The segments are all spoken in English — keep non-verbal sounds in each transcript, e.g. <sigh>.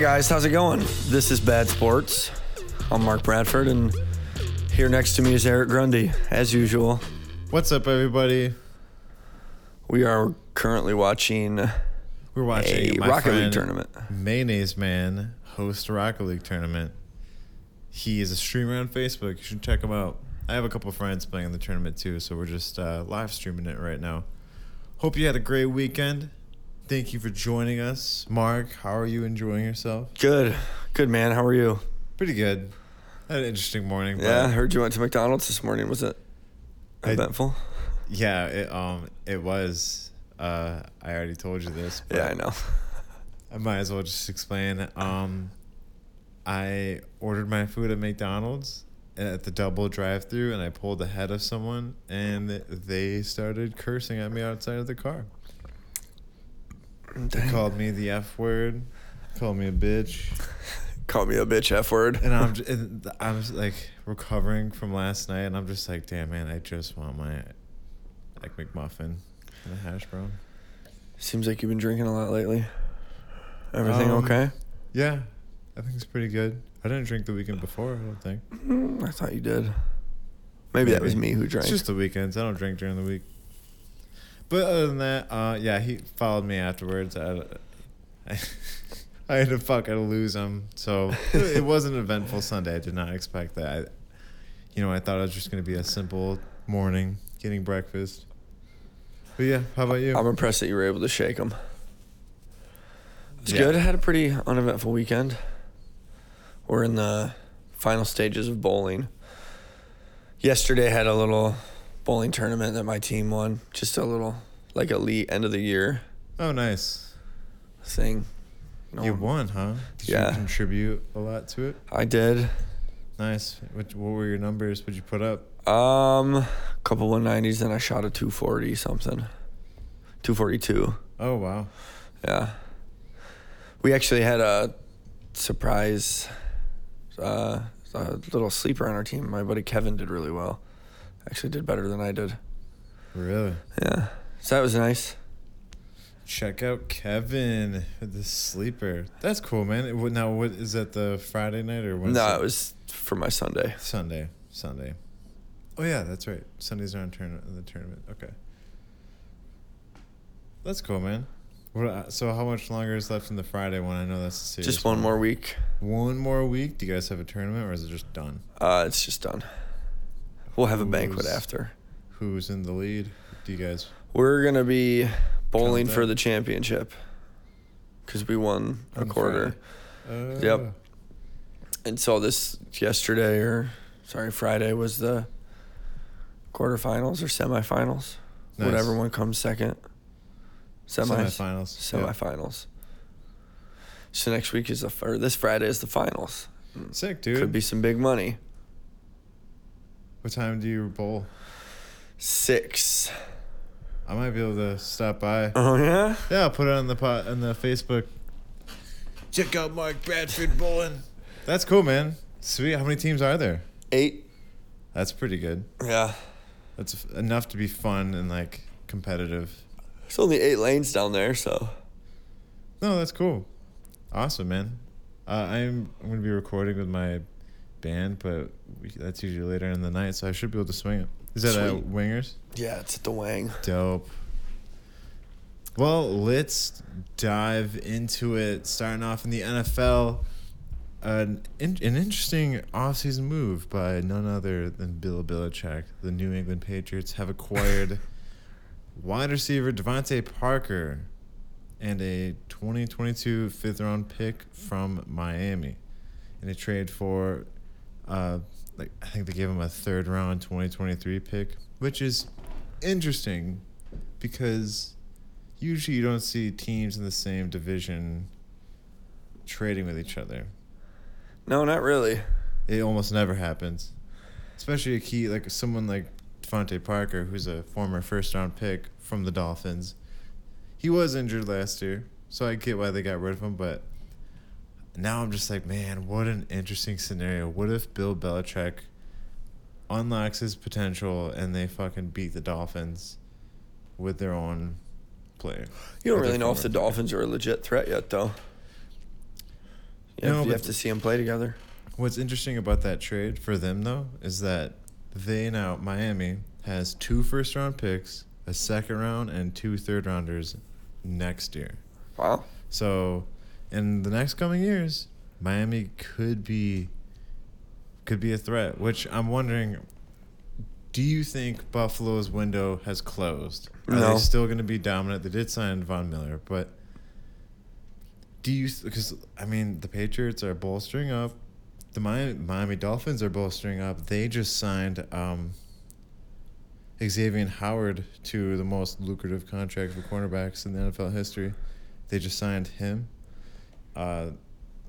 Guys, how's it going? This is Bad Sports. I'm Mark Bradford, and here next to me is Eric Grundy, as usual. What's up, everybody? We are currently watching We're watching a Rocket League tournament. Mayonnaise Man host a Rocket League tournament. He is a streamer on Facebook. You should check him out. I have a couple friends playing in the tournament too, so we're just uh, live streaming it right now. Hope you had a great weekend. Thank you for joining us, Mark. How are you enjoying yourself? Good, good man. How are you? Pretty good. Had an interesting morning. but- Yeah, I heard you went to McDonald's this morning. Was it I- eventful? yeah. It, um, it was. Uh, I already told you this. But Yeah, I know. I might as well just explain. Um, I ordered my food at McDonald's at the double drive-through, and I pulled ahead of someone, and they started cursing at me outside of the car. They Dang. called me the F word, called me a bitch, <laughs> Call me a bitch F word. and I'm j- <laughs> and I'm like recovering from last night, and I'm just like, damn man, I just want my like McMuffin and a hash brown. Seems like you've been drinking a lot lately. Everything Um, okay? Yeah, I think it's pretty good. I didn't drink the weekend before. I don't think. Mm, I thought you did. Maybe, that was me who drank. It's just the weekends. I don't drink during the week. But other than that, uh, yeah, he followed me afterwards. I, I, <laughs> I had to fucking lose him. So it was an eventful Sunday. I did not expect that. I, you know, I thought it was just going to be a simple morning, getting breakfast. But yeah, how about you? I'm impressed that you were able to shake them. It's Yeah. good. I had a pretty uneventful weekend. We're in the final stages of bowling. Yesterday I had a little bowling tournament that my team won. Just a little like elite end of the year oh, nice. thing. No You one- won, huh? Did Yeah. you contribute a lot to it? I did. Nice. What, what were your numbers? What'd you put up? Um, a couple 190s, and I shot a 240 something. 242. Oh, wow. Yeah. We actually had a surprise uh, a little sleeper on our team. My buddy Kevin did really well. Actually did better than I did. Really? Yeah. So that was nice. Check out Kevin, the sleeper. That's cool, man. Now, what is that? The Friday night or Wednesday? No, it was for my Sunday. Sunday. Sunday. Oh yeah, that's right. Sundays are on in the tournament. Okay. That's cool, man. What, uh, so how much longer is left in the Friday one? I know that's Just one more week. One more week. Do you guys have a tournament or is it just done? Uh, it's just done. We'll have a banquet Who's- after. Who's in the lead? Do you guys? We're gonna be bowling for the championship because we won a on quarter. Uh, Yep. And so this yesterday or sorry Friday was the quarterfinals or semifinals, Nice. whatever one comes second. Semis, Semifinals. Yeah. semifinals. So next week is the or this Friday is the finals. Sick, dude. Could be some big money. What time do you bowl? Six. I might be able to stop by. Oh yeah. Yeah, I'll put it on the pot on the Facebook. Check out Mark Bradford bowling. That's cool, man. Sweet. How many teams are there? Eight. That's pretty good. Yeah. That's enough to be fun and like competitive. There's only eight lanes down there, so No, that's cool. Awesome, man. Uh, I'm I'm gonna be recording with my band, but we, that's usually later in the night, so I should be able to swing it. Is that at Wingers? yeah, it's at the Wang. Dope. Well, let's dive into it. Starting off in the NFL, an, in, an interesting offseason move by none other than Bill Belichick. The New England Patriots have acquired <laughs> wide receiver DeVante Parker and a 2022 fifth round pick from Miami in a trade for, uh, like I think they gave him a third round 2023 pick, which is interesting because usually you don't see teams in the same division trading with each other. No, not really. It almost never happens, especially a key like someone like DeVante Parker, who's a former first round pick from the Dolphins. He was injured last year, so I get why they got rid of him. But now I'm just like, man, what an interesting scenario. What if Bill Belichick unlocks his potential and they fucking beat the Dolphins with their own player? You don't really know if the player? Dolphins are a legit threat yet, though. You have, No, you have to see them play together. What's interesting about that trade for them though is that they now Miami has two first round picks, a second round, and two third rounders next year. Wow. So, in the next coming years, Miami could be could be a threat. Which I'm wondering. Do you think Buffalo's window has closed? Are No. they still going to be dominant? They did sign Von Miller, but do you? Because I mean, the Patriots are bolstering up. The Miami, Miami Dolphins are bolstering up. They just signed um, Xavier Howard to the most lucrative contract for cornerbacks in the NFL history. They just signed him. Uh,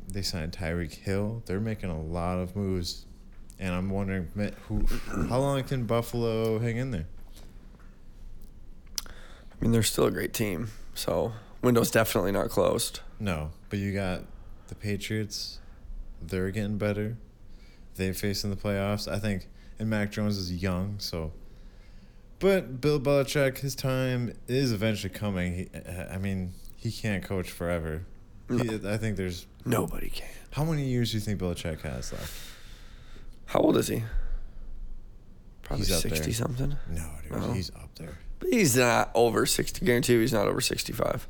they signed Tyreek Hill. They're making a lot of moves, and I'm wondering, who, how long can Buffalo hang in there? I mean, they're still a great team. So window's definitely not closed. No, but you got the Patriots. They're getting better. They face in the playoffs. I think, and Mac Jones is young, so. But Bill Belichick, his time is eventually coming. He, I mean, he can't coach forever. He, I think there's Nobody can. how many years do you think Belichick has left? How old is he? Probably He's up there. sixty something. No, dude, Oh. he's up there. But he's not over sixty. Guarantee you, he's not over sixty-five.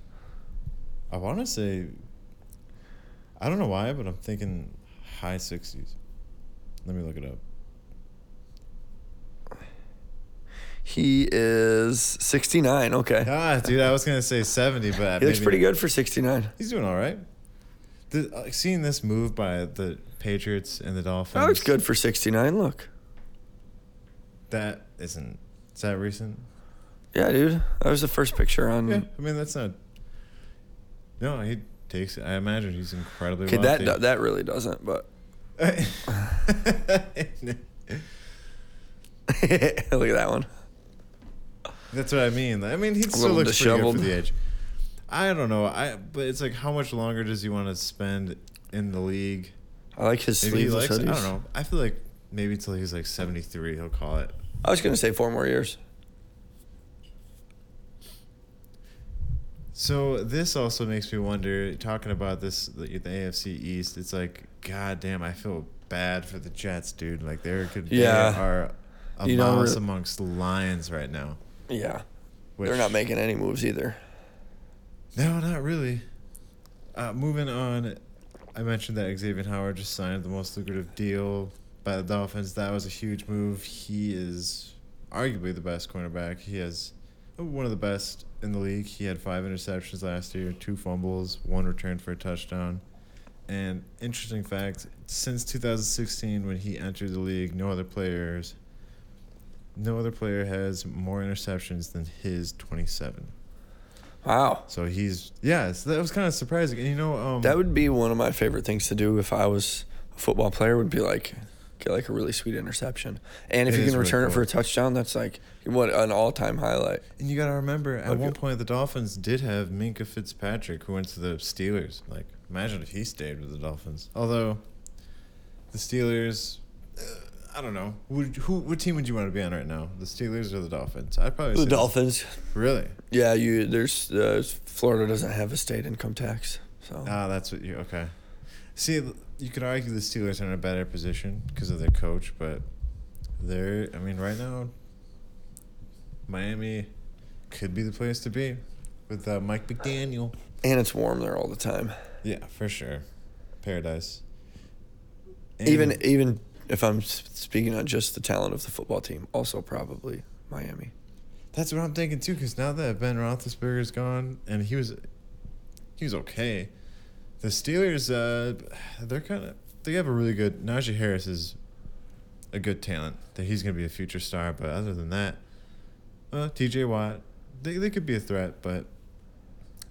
I want to say. I don't know why, but I'm thinking high sixties. Let me look it up. He is sixty-nine. Okay. Ah, dude, I was gonna say seventy, but He looks pretty good for sixty-nine. He's doing all right. The, uh, seeing this move by the Patriots and the Dolphins. That looks good for sixty-nine. Look. That isn't. Is that recent? Yeah, dude. That was the first picture on. Yeah, I mean that's not. No, he takes. I imagine he's incredibly. Okay, that that really doesn't, but <laughs> <laughs> look at that one. That's what I mean. I mean, he still looks pretty good for the age. I don't know. I but it's like how much longer does he want to spend in the league? I like his Maybe sleeveless likes. Hoodies. I don't know. I feel like maybe till he's like seventy three, he'll call it. I was gonna say four more years. So this also makes me wonder. Talking about this, the, the AFC East, it's like, god damn, I feel bad for the Jets, dude. Like they're could Yeah. they are a You mouse re- amongst lions right now. Yeah, Which, they're not making any moves either. No, not really. Uh, moving on, I mentioned that Xavier Howard just signed the most lucrative deal by the Dolphins. That was a huge move. He is arguably the best cornerback. He has one of the best in the league. He had five interceptions last year, two fumbles, one return for a touchdown. And interesting fact, since 2016 when he entered the league, no other players no other player has more interceptions than his 27. Wow, So he's yeah, so that was kind of surprising. And you know, um, that would be one of my favorite things to do if I was a football player. Would be like get like a really sweet interception, and if you can really return it for a touchdown, that's like what an all-time highlight. and you got to remember at Okay. one point the Dolphins did have Minkah Fitzpatrick who went to the Steelers. Like imagine if he stayed with the Dolphins. Although the Steelers, uh, I don't know. Would who what team would you want to be on right now? The Steelers or the Dolphins? I'd probably The Dolphins. Really? Yeah, you there's uh, Florida doesn't have a state income tax, so Ah, that's what you okay. See, you could argue the Steelers are in a better position because of their coach, but they're. I mean, right now, Miami could be the place to be with uh, Mike McDaniel. and it's warm there all the time. Yeah, for sure, paradise. even even if I'm speaking on just the talent of the football team, also probably Miami. that's what I'm thinking too. Because now that Ben Roethlisberger's gone, and he was, he was okay. The Steelers, uh, they're kind of they have a really good. Najee Harris is a good talent. That he's gonna be a future star. But other than that, uh, T.J. Watt, they they could be a threat. But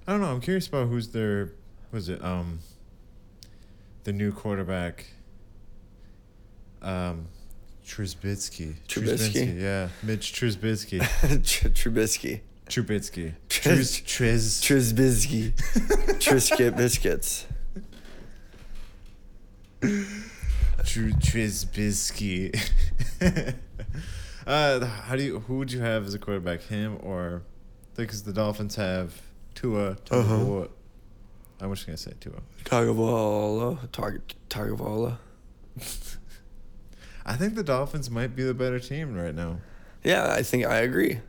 I don't know. I'm curious about who's their was it um. The new quarterback. Um, Trubisky. Trubisky? yeah, Mitch Trubisky. <laughs> Tr- Trubisky, Trubisky. Tris- Triz. Triz. Trisbisky, Triscuit biscuits. Tru Trisbisky. <laughs> uh, how do you? Who would you have as a quarterback? Him or because the Dolphins have Tua Uh-huh. Tagovailoa. I'm just gonna say zero. Tagovailoa, Tar- Tagovailoa. <laughs> I think the Dolphins might be the better team right now. Yeah, I think I agree.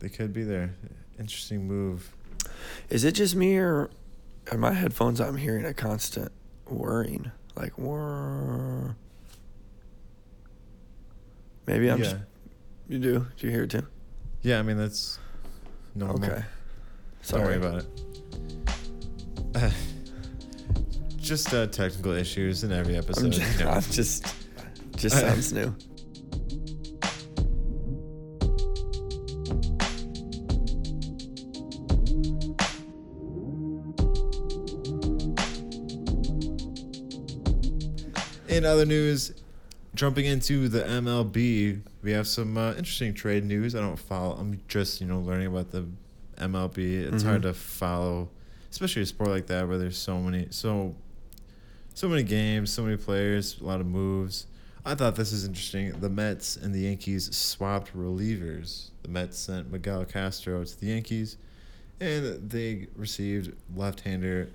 They could be there. Interesting move. Is it just me or in my headphones I'm hearing a constant whirring? Like whir. Maybe I'm yeah. just you do? Do you hear it too? Yeah, I mean that's normal. Okay. Don't Sorry worry about it. <laughs> Just uh, technical issues in every episode. I'm just, you know. I'm just just <laughs> sounds new. In other news, jumping into the MLB, we have some uh, interesting trade news. I don't follow. I'm just you know learning about the MLB. It's hard Mhm. to follow, especially a sport like that where there's so many so so many games, so many players, a lot of moves. I thought this is interesting. The Mets and the Yankees swapped relievers. The Mets sent Miguel Castro to the Yankees, and they received left-hander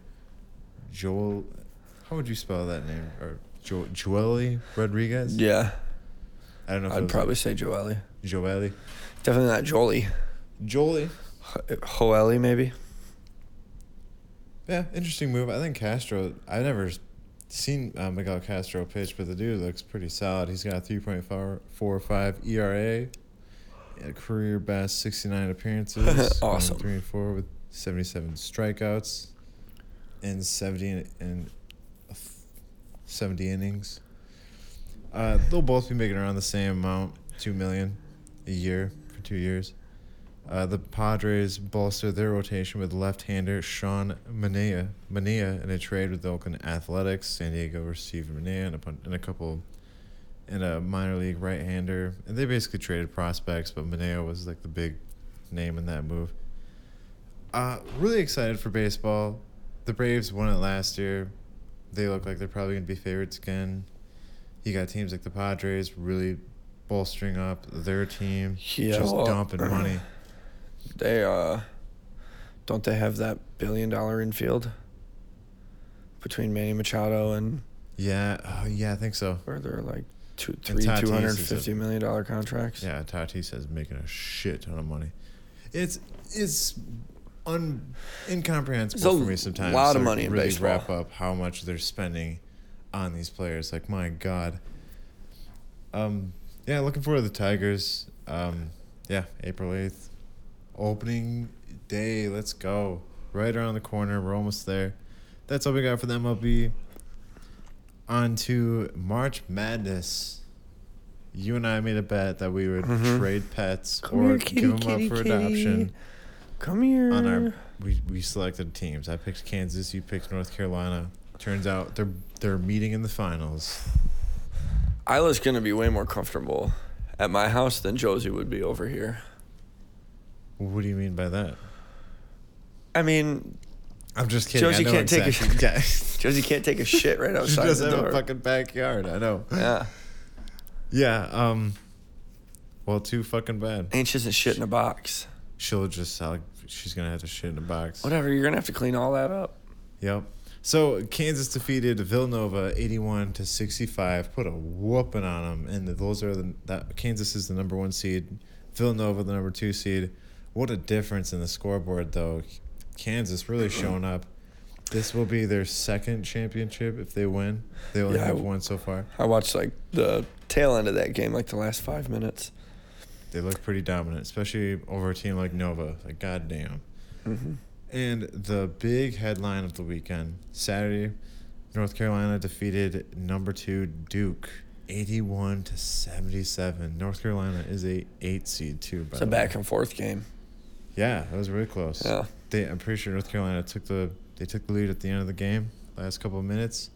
Joel. How would you spell that name? Or jo- Joely Rodriguez? Yeah, I don't know. If I'd was probably say Joely. Joely. Definitely not Jolie. Joely. Hoeli maybe. Yeah, interesting move. I think Castro. I've never seen uh, Miguel Castro pitch, but the dude looks pretty solid. He's got a three point four four five ERA, a career best sixty nine appearances. <laughs> Awesome. Three and four with seventy seven strikeouts, and seventy and seventy innings. Uh, they'll both be making around the same amount, two million a year for two years. Uh, the Padres bolster their rotation with left-hander Sean Manaea, Manaea in a trade with the Oakland Athletics. San Diego received Manaea and a, and a couple, and a minor league right-hander. And they basically traded prospects, but Manaea was like the big name in that move. Uh, really excited for baseball. The Braves won it last year. They look like they're probably going to be favorites again. You got teams like the Padres really bolstering up their team, Yeah, just well, dumping money. <clears throat> They uh, don't they have that billion dollar infield between Manny Machado and Yeah, oh, yeah, I think so. or they're like two, three two hundred fifty million dollar contracts. Yeah, Tatis is making a shit ton of money. It's it's un incomprehensible for me sometimes. A lot of money in really baseball. wrap up how much they're spending on these players. Like my god. Um, yeah, looking forward to the Tigers. Um, yeah, April eighth, opening day. Let's go! Right around the corner. We're almost there. That's all we got for the MLB. On to March Madness. You and I made a bet that we would Mhm. trade pets Come or here, kitty, give them kitty, up for kitty. adoption. Come here. On our, we we selected teams. I picked Kansas. You picked North Carolina. Turns out they're they're meeting in the finals. Isla's gonna be way more comfortable at my house than Josie would be over here. What do you mean by that? I mean, I'm just kidding. Josie can't take a exactly. <laughs> Josie can't take a shit right <laughs> she outside does the have door. a fucking backyard. I know. yeah, Yeah. Um. Well, too fucking bad. ain't just a shit in a box. She'll just like she's gonna have to shit in a box. Whatever, you're gonna have to clean all that up. Yep. So Kansas defeated Villanova 81 to 65, put a whooping on them, and those are the that Kansas is the number one seed, Villanova the number two seed. What a difference in the scoreboard, though. Kansas really showing up. This will be their second championship if they win. They only Yeah, have one so far. I watched like the tail end of that game, like the last five minutes. They look pretty dominant, especially over a team like Nova. Like goddamn. hmm And the big headline of the weekend Saturday, North Carolina defeated number two Duke, eighty-one to seventy-seven. North Carolina is a eight seed too. By It's the a way. back and forth game. Yeah, that was really close. Yeah. They, I'm pretty sure North Carolina took the they took the lead at the end of the game, last couple of minutes.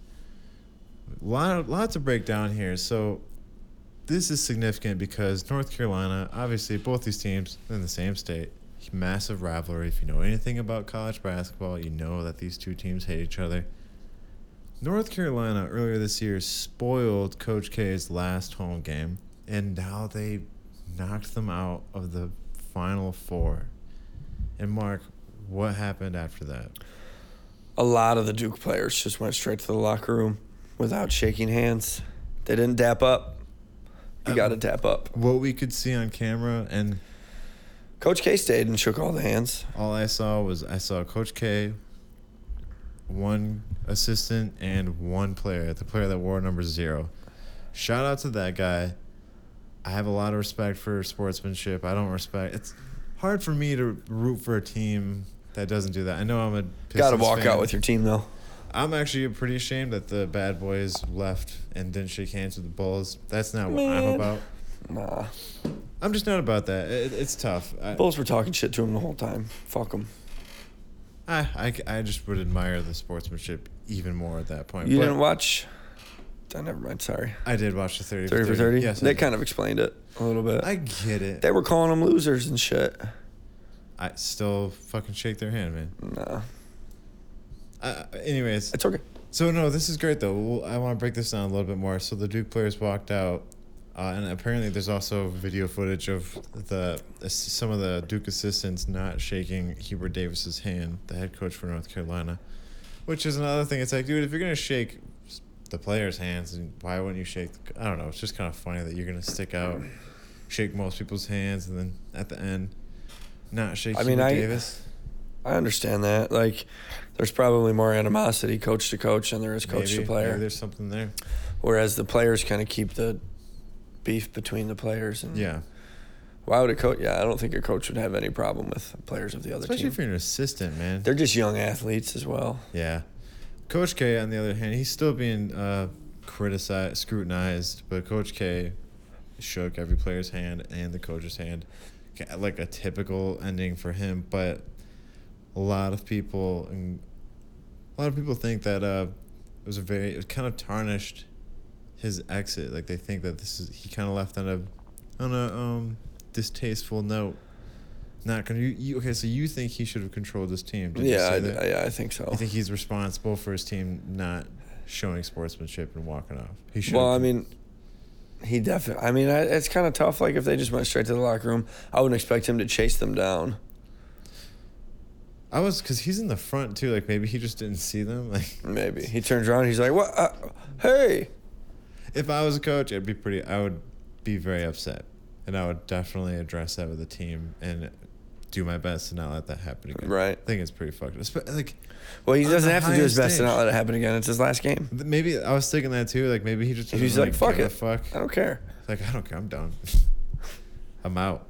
Lot lots of breakdown here. So this is significant because North Carolina, obviously, both these teams in the same state, massive rivalry. If you know anything about college basketball, you know that these two teams hate each other. North Carolina earlier this year spoiled Coach K's last home game, and now they knocked them out of the Final Four. And Mark, what happened after that? a lot of the Duke players just went straight to the locker room without shaking hands. They didn't dap up. You Um, got to dap up. What we could see on camera, and Coach K stayed and shook all the hands. all I saw was I saw Coach K, one assistant, and one player, the player that wore number zero. Shout out to that guy. I have a lot of respect for sportsmanship. I don't respect. It's hard for me to root for a team that doesn't do that. I know I'm a. Got to walk fan. out with your team though. I'm actually pretty ashamed that the bad boys left and didn't shake hands with the Bulls. That's not what I'm about. Nah, I'm just not about that. It, it's tough. I, Bulls were talking shit to him the whole time. Fuck them. I, I, I just would admire the sportsmanship even more at that point. You But didn't watch? Oh, never mind. Sorry. I did watch the 30 Thirty for thirty. Yes, they kind of explained it a little bit. I get it. they were calling them losers and shit. I still fucking shake their hand, man. Nah, Uh, anyways, it's okay. so no, this is great though. Well, I want to break this down a little bit more. So the Duke players walked out, uh, and apparently there's also video footage of the some of the Duke assistants not shaking Hubert Davis's hand, the head coach for North Carolina, which is another thing. It's like, dude, if you're gonna shake the players' hands, and why wouldn't you shake? The, I don't know. It's just kind of funny that you're gonna stick out, shake most people's hands, and then at the end, not shake I mean, I- Davis. I understand that. Like, there's probably more animosity coach to coach than there is coach maybe, to player. maybe there's something there. Whereas the players kind of keep the beef between the players. And Yeah. Why would a coach? Yeah, I don't think a coach would have any problem with players of the other Especially team. if you're an assistant, man. They're just young athletes as well. yeah. Coach K, on the other hand, he's still being uh, criticized, scrutinized, but Coach K shook every player's hand and the coach's hand, like a typical ending for him. But a lot of people, a lot of people think that uh, it was a very, it kind of tarnished his exit. Like they think that this is he kind of left on a, on a um distasteful note. Not gonna you, you okay? So you think he should have controlled his team? Did yeah, I, yeah, I think so. I think he's responsible for his team not showing sportsmanship and walking off. He should. well, I mean, he definitely. I mean, I, it's kind of tough. Like if they just went straight to the locker room, I wouldn't expect him to chase them down. I was because he's in the front too. Like maybe he just didn't see them. <laughs> Like Maybe he turns around. He's like, "What? Uh, hey!" if I was a coach, I'd be pretty. I would be very upset, and I would definitely address that with the team and do my best to not let that happen again. Right. I think it's pretty fucked. up. Like Well, he doesn't have to do his best to not let it happen again. It's his last game. maybe I was thinking that too. Like maybe he just. He's like, "Fuck it. Fuck. I don't care. Like I don't care. I'm done. <laughs> I'm out.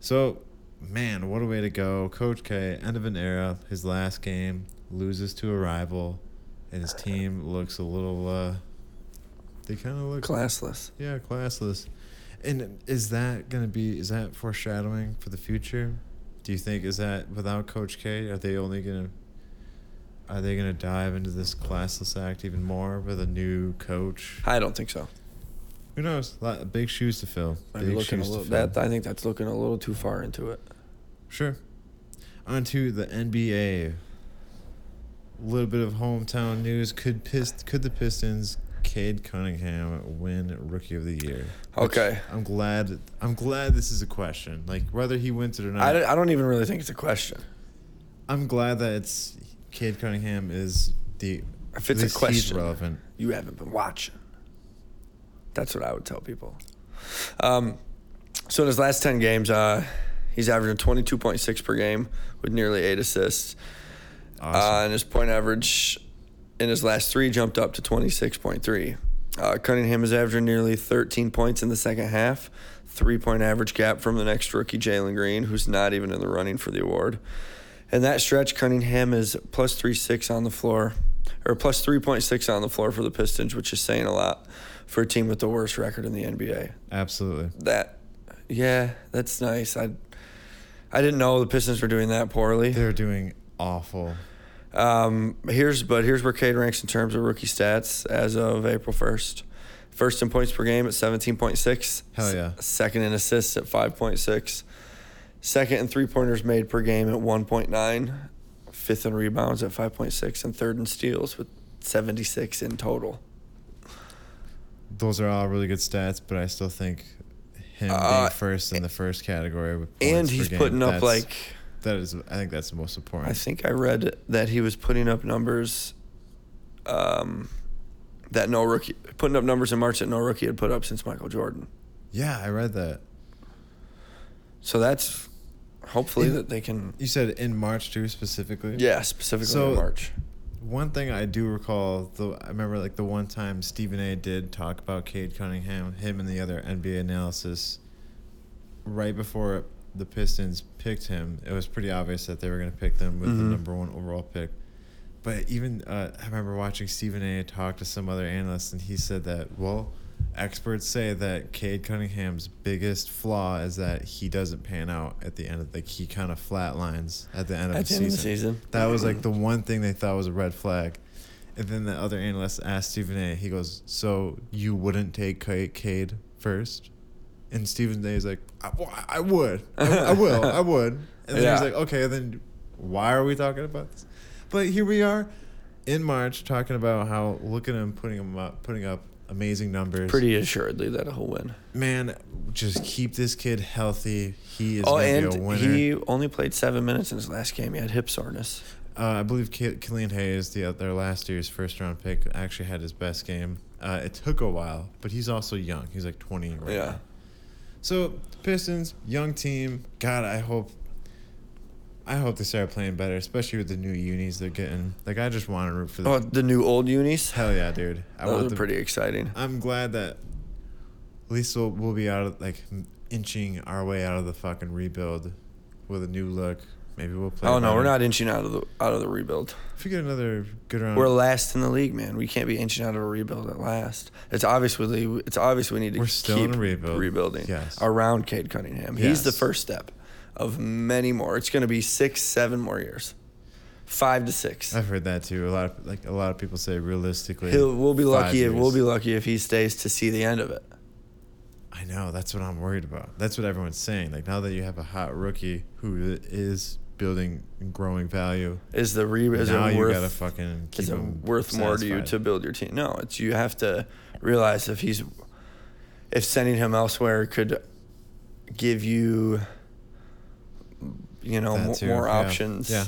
So, man, what a way to go, Coach K. End of an era. His last game loses to a rival, and his team looks a little. uh They kind of look. Classless. Yeah, classless. And is that gonna be? Is that foreshadowing for the future? Do you think is that without Coach K? Are they only gonna? Are they gonna dive into this classless act even more with a new coach? I don't think so. Who knows? Lot, big shoes to fill. Big looking a shoes to fill. that I think that's looking a little too far into it. Sure. On to the NBA. A little bit of hometown news. Could Pist- could the Pistons, Cade Cunningham, win Rookie of the Year? Okay. I'm glad. I'm glad this is a question. Like whether he wins it or not. I, don't- I don't even really think it's a question. I'm glad that it's Cade Cunningham is the. If it's a question, relevant. you haven't been watching. That's what I would tell people. Um, so in his last ten games, uh, he's averaging twenty two point six per game with nearly eight assists. Uh, Awesome. and his point average in his last three jumped up to 26.3. Uh, Cunningham is averaging nearly 13 points in the second half, three point average gap from the next rookie, Jalen Green, who's not even in the running for the award. In that stretch, Cunningham is plus 3.6 on the floor, or plus 3.6 on the floor for the Pistons, which is saying a lot for a team with the worst record in the NBA. Absolutely. That, yeah, that's nice. I, I didn't know the Pistons were doing that poorly. They're doing awful. Um, here's but here's where Cade ranks in terms of rookie stats as of April first. First in points per game at seventeen point six. Hell yeah. Second in assists at five point six. Second in three pointers made per game at one point nine. Fifth in rebounds at five point six, and third in steals with seventy six in total. Those are all really good stats, but I still think him Uh, being first in the first category And he's game, putting up like That is, I think that's the most important. I think I read that he was putting up numbers um, that no rookie putting up numbers in March that no rookie had put up since Michael Jordan. yeah, I read that. So that's hopefully In- that they can You said in March too, specifically. yeah, specifically So- in March. One thing I do recall, though, I remember like the one time Stephen A. did talk about Cade Cunningham, him and the other NBA analysis. Right before the Pistons picked him, it was pretty obvious that they were going to pick them with the Mhm. number one overall pick. But even uh, I remember watching Stephen A. talk to some other analysts, and he said that well, experts say that Cade Cunningham's biggest flaw is that he doesn't pan out at the end of like he kind of flatlines at the end of At the the end of the season. season. That was like the one thing they thought was a red flag. And then the other analyst asked Stephen A. He goes, "So you wouldn't take Cade first? And Stephen A. is like, "I, I would, I, I will, I <laughs> would." And then Yeah. he's like, "Okay, then why are we talking about this?" But here we are, in March, talking about how look at him putting him up, putting up amazing numbers. Pretty assuredly that he'll win. man, just keep this kid healthy. He is Oh, gonna and be a winner. he only played seven minutes in his last game. He had hip soreness. Uh, I believe Ki- Killian Hayes, the their last year's first round pick, actually had his best game. Uh, it took a while, but he's also young. He's like 20 right Yeah. now. So Pistons, young team. God, I hope. I hope they start playing better, especially with the new unis they're getting. Like I just want to root for them. Oh, the new old unis. Hell yeah, dude! I Those want are them- pretty exciting. I'm glad that at least we'll, we'll be out of like inching our way out of the fucking rebuild with a new look. Maybe we'll play. Oh no, we're not inching out of the out of the rebuild. If we get another good round, We're last in the league, man. We can't be inching out of a rebuild at last. It's obviously it's obvious we need to We're still keep in a rebuild. rebuilding Yes. around Cade Cunningham. He's the first step of many more. It's going to be six, seven more years, five to six. I've heard that too. A lot of like a lot of people say realistically. He'll, we'll be lucky. If, we'll be lucky if he stays to see the end of it. I know. That's what I'm worried about. That's what everyone's saying. Like now that you have a hot rookie who is building and growing value, Is the re is now it you worth gotta fucking keep is it him worth more to you to build your team? No, it's you have to realize if he's if sending him elsewhere could give you you know too, more yeah. options Yeah.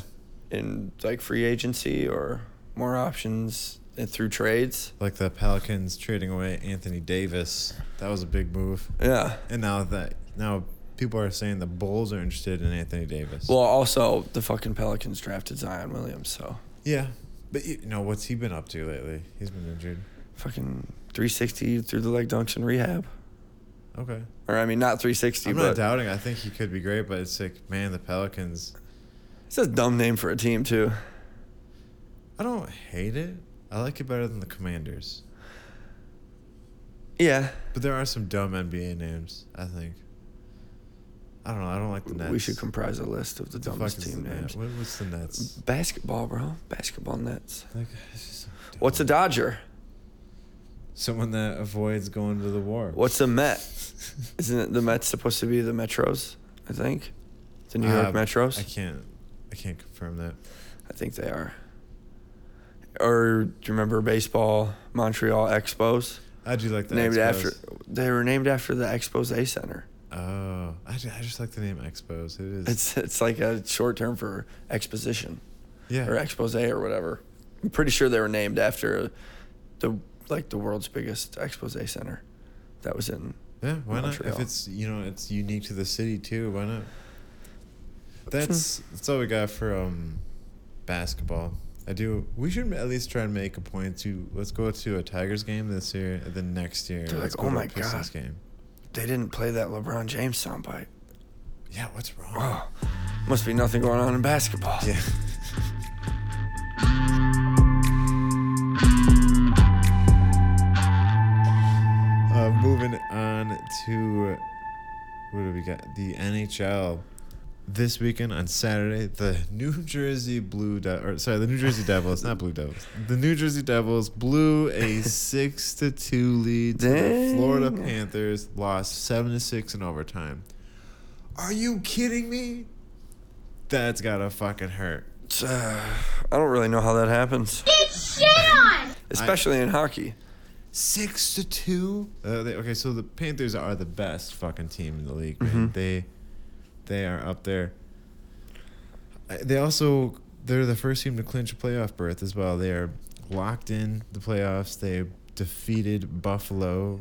in like free agency or more options through trades. like the Pelicans trading away Anthony Davis. That was a big move. Yeah. And now that now people are saying the Bulls are interested in Anthony Davis. Well, also the fucking Pelicans drafted Zion Williams, so yeah, but you know what's he been up to lately? He's been injured. fucking 360 through the leg dunks and rehab. Okay. Or I mean, not 360, I'm but not doubting. I think he could be great, but it's like, man, the Pelicans. it's a dumb name for a team too. I don't hate it. I like it better than the Commanders. Yeah, But there are some dumb NBA names. I think. I don't know. I don't like the Nets. we should comprise a list of the The dumbest team the names. What, what's the Nets? Basketball, bro. Basketball nets. Like, so What's a. Dodger? Someone that avoids going to the war. What's a Met? <laughs> Isn't it the Mets supposed to be the Metros? I think. The New York Uh, Metros. I can't. I can't confirm that. I think they are. Or do you remember baseball Montreal Expos? I do like the named Expos. after they were named after the Expos A Center. Oh, I just, I just like the name Expos. It is. It's it's like a short term for exposition yeah. or expose or whatever. I'm pretty sure they were named after the like the world's biggest expose center. That was in Yeah, why not? If it's you know it's unique to the city too, why not? That's that's all we got for um basketball. I do. We should at least try and make a point to let's go to a Tigers game this year, and then next year let's like, go "Oh to my a Pistons God." game. They didn't play that LeBron James soundbite. Yeah, what's wrong? Oh, must be nothing going on in basketball. Yeah. <laughs> Uh, moving on to what do we got? The NHL. This weekend on Saturday, the <laughs> New Jersey Blue De- or sorry, the New Jersey <laughs> Devils, not Blue Devils. The New Jersey Devils blew a <laughs> six to two lead to the Florida Panthers, lost seven to six in overtime. Are you kidding me? That's gotta fucking hurt. Uh, I don't really know how that happens, Get shit on! especially in hockey. Six to two. Uh, they, okay, so the Panthers are the best fucking team in the league. Man. Mhm. They, they are up there. They also they're the first team to clinch a playoff berth as well. They are locked in the playoffs. They defeated Buffalo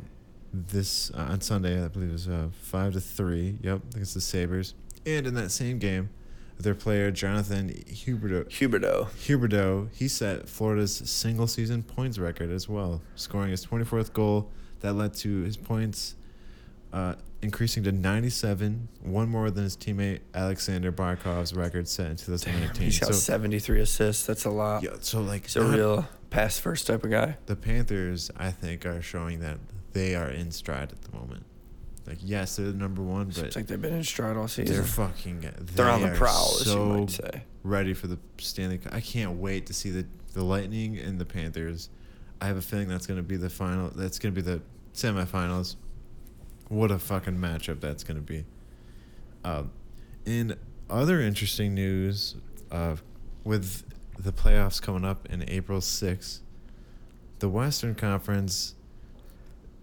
this uh, on Sunday. I believe it was uh, five to three. Yep, against the Sabres. And in that same game, their player Jonathan Huberdeau Huberdeau. Huberdeau, he set Florida's single season points record as well, scoring his 24th goal. That led to his points uh, increasing to 97, one more than his teammate Aleksander Barkov's record set in 2019. He's got so, 73 assists. That's a lot. yeah, so like He's a real pass first type of guy. the Panthers, I think, are showing that they are in stride at the moment. Like, yes, they're the number one, but Seems like they've been in stride all season. they're fucking. They're, on the prowl, as you so might say. ready for the Stanley Cup. I can't wait to see the the Lightning and the Panthers. I have a feeling that's going to be the final. That's going to be the semifinals. What a fucking matchup that's going to be. Um, in other interesting news, uh, with the playoffs coming up in April 6th, the Western Conference,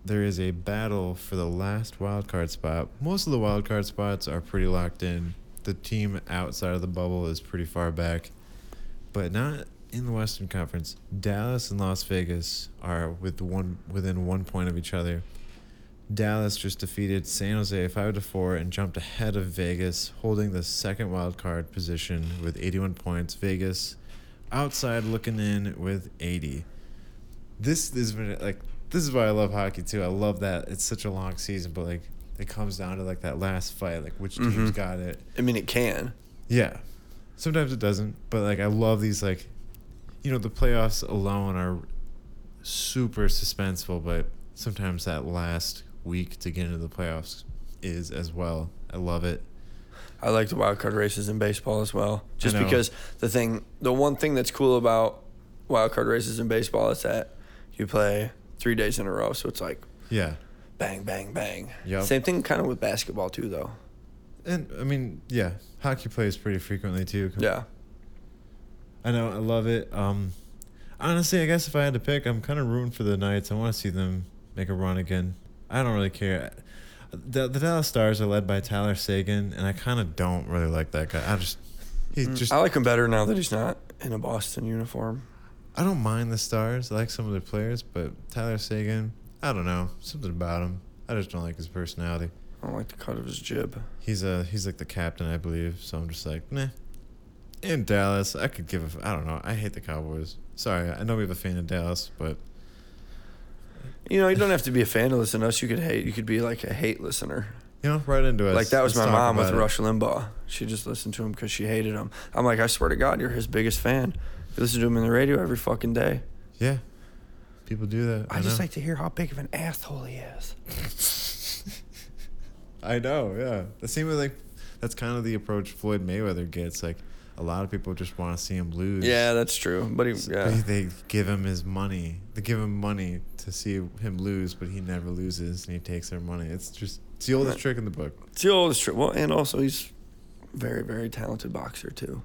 there is a battle for the last wild card spot. Most of the wild card spots are pretty locked in. The team outside of the bubble is pretty far back, but not in the Western Conference. Dallas and Las Vegas are with one within one point of each other. Dallas just defeated San Jose five to four and jumped ahead of Vegas, holding the second wild card position with 81 points. Vegas outside looking in with 80. This is like this is why I love hockey too. I love that it's such a long season, but like it comes down to like that last fight, like which team's Mhm. got it. I mean, it can. Yeah. Sometimes it doesn't, but like I love these like you know, the playoffs alone are super suspenseful, but sometimes that last week to get into the playoffs is as well. I love it. I like the wild card races in baseball as well. Just because the thing, the one thing that's cool about wild card races in baseball is that you play three days in a row, so it's like Yeah. bang, bang, bang. Yep. Same thing kind of with basketball too, though. And I mean, yeah, hockey plays pretty frequently too. Yeah. I know, I love it. Um honestly, I guess if I had to pick, I'm kind of rooting for the Knights. I want to see them make a run again. I don't really care. The, the Dallas Stars are led by Tyler Seguin, and I kind of don't really like that guy. I just he Mm, just I like him better now that he's not in a Boston uniform. I don't mind the Stars. I like some of their players, but Tyler Seguin, I don't know something about him. I just don't like his personality. I don't like the cut of his jib. He's a he's like the captain, I believe. So I'm just like, nah. In Dallas, I could give a. I don't know. I hate the Cowboys. Sorry, I know we have a fan of Dallas, but You know, you don't have to be a fan to listen to us. You could hate. You could be like a hate listener. you know, right into it. like that was Let's my mom with it. Rush Limbaugh. She just listened to him because she hated him. I'm like, I swear to God, you're his biggest fan. You listen to him in the radio every fucking day. Yeah, people do that. I, just know. like to hear how big of an asshole he is. <laughs> I know, yeah. The same with like, that's kind of the approach Floyd Mayweather gets. Like, a lot of people just want to see him lose. Yeah, that's true. But he, yeah. they, they give him his money. They give him money to see him lose, but he never loses, and he takes their money. It's just it's the oldest Right. trick in the book. it's the oldest true. Well, and also he's very, very talented boxer too.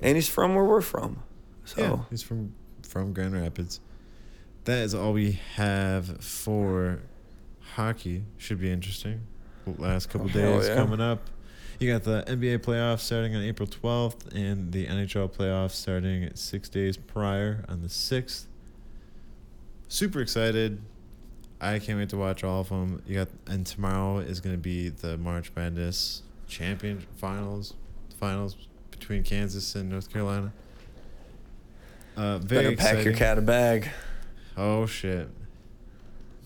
And he's from where we're from, so Yeah, he's from from Grand Rapids. That is all we have for hockey. Should be interesting. Last couple Oh, days yeah. coming up. You got the NBA playoffs starting on April 12th and the NHL playoffs starting six days prior on the 6th. Super excited. I can't wait to watch all of them. You got and tomorrow is going to be the March Madness champion finals, finals between Kansas and North Carolina. Uh, very better pack your cat a bag. Oh shit.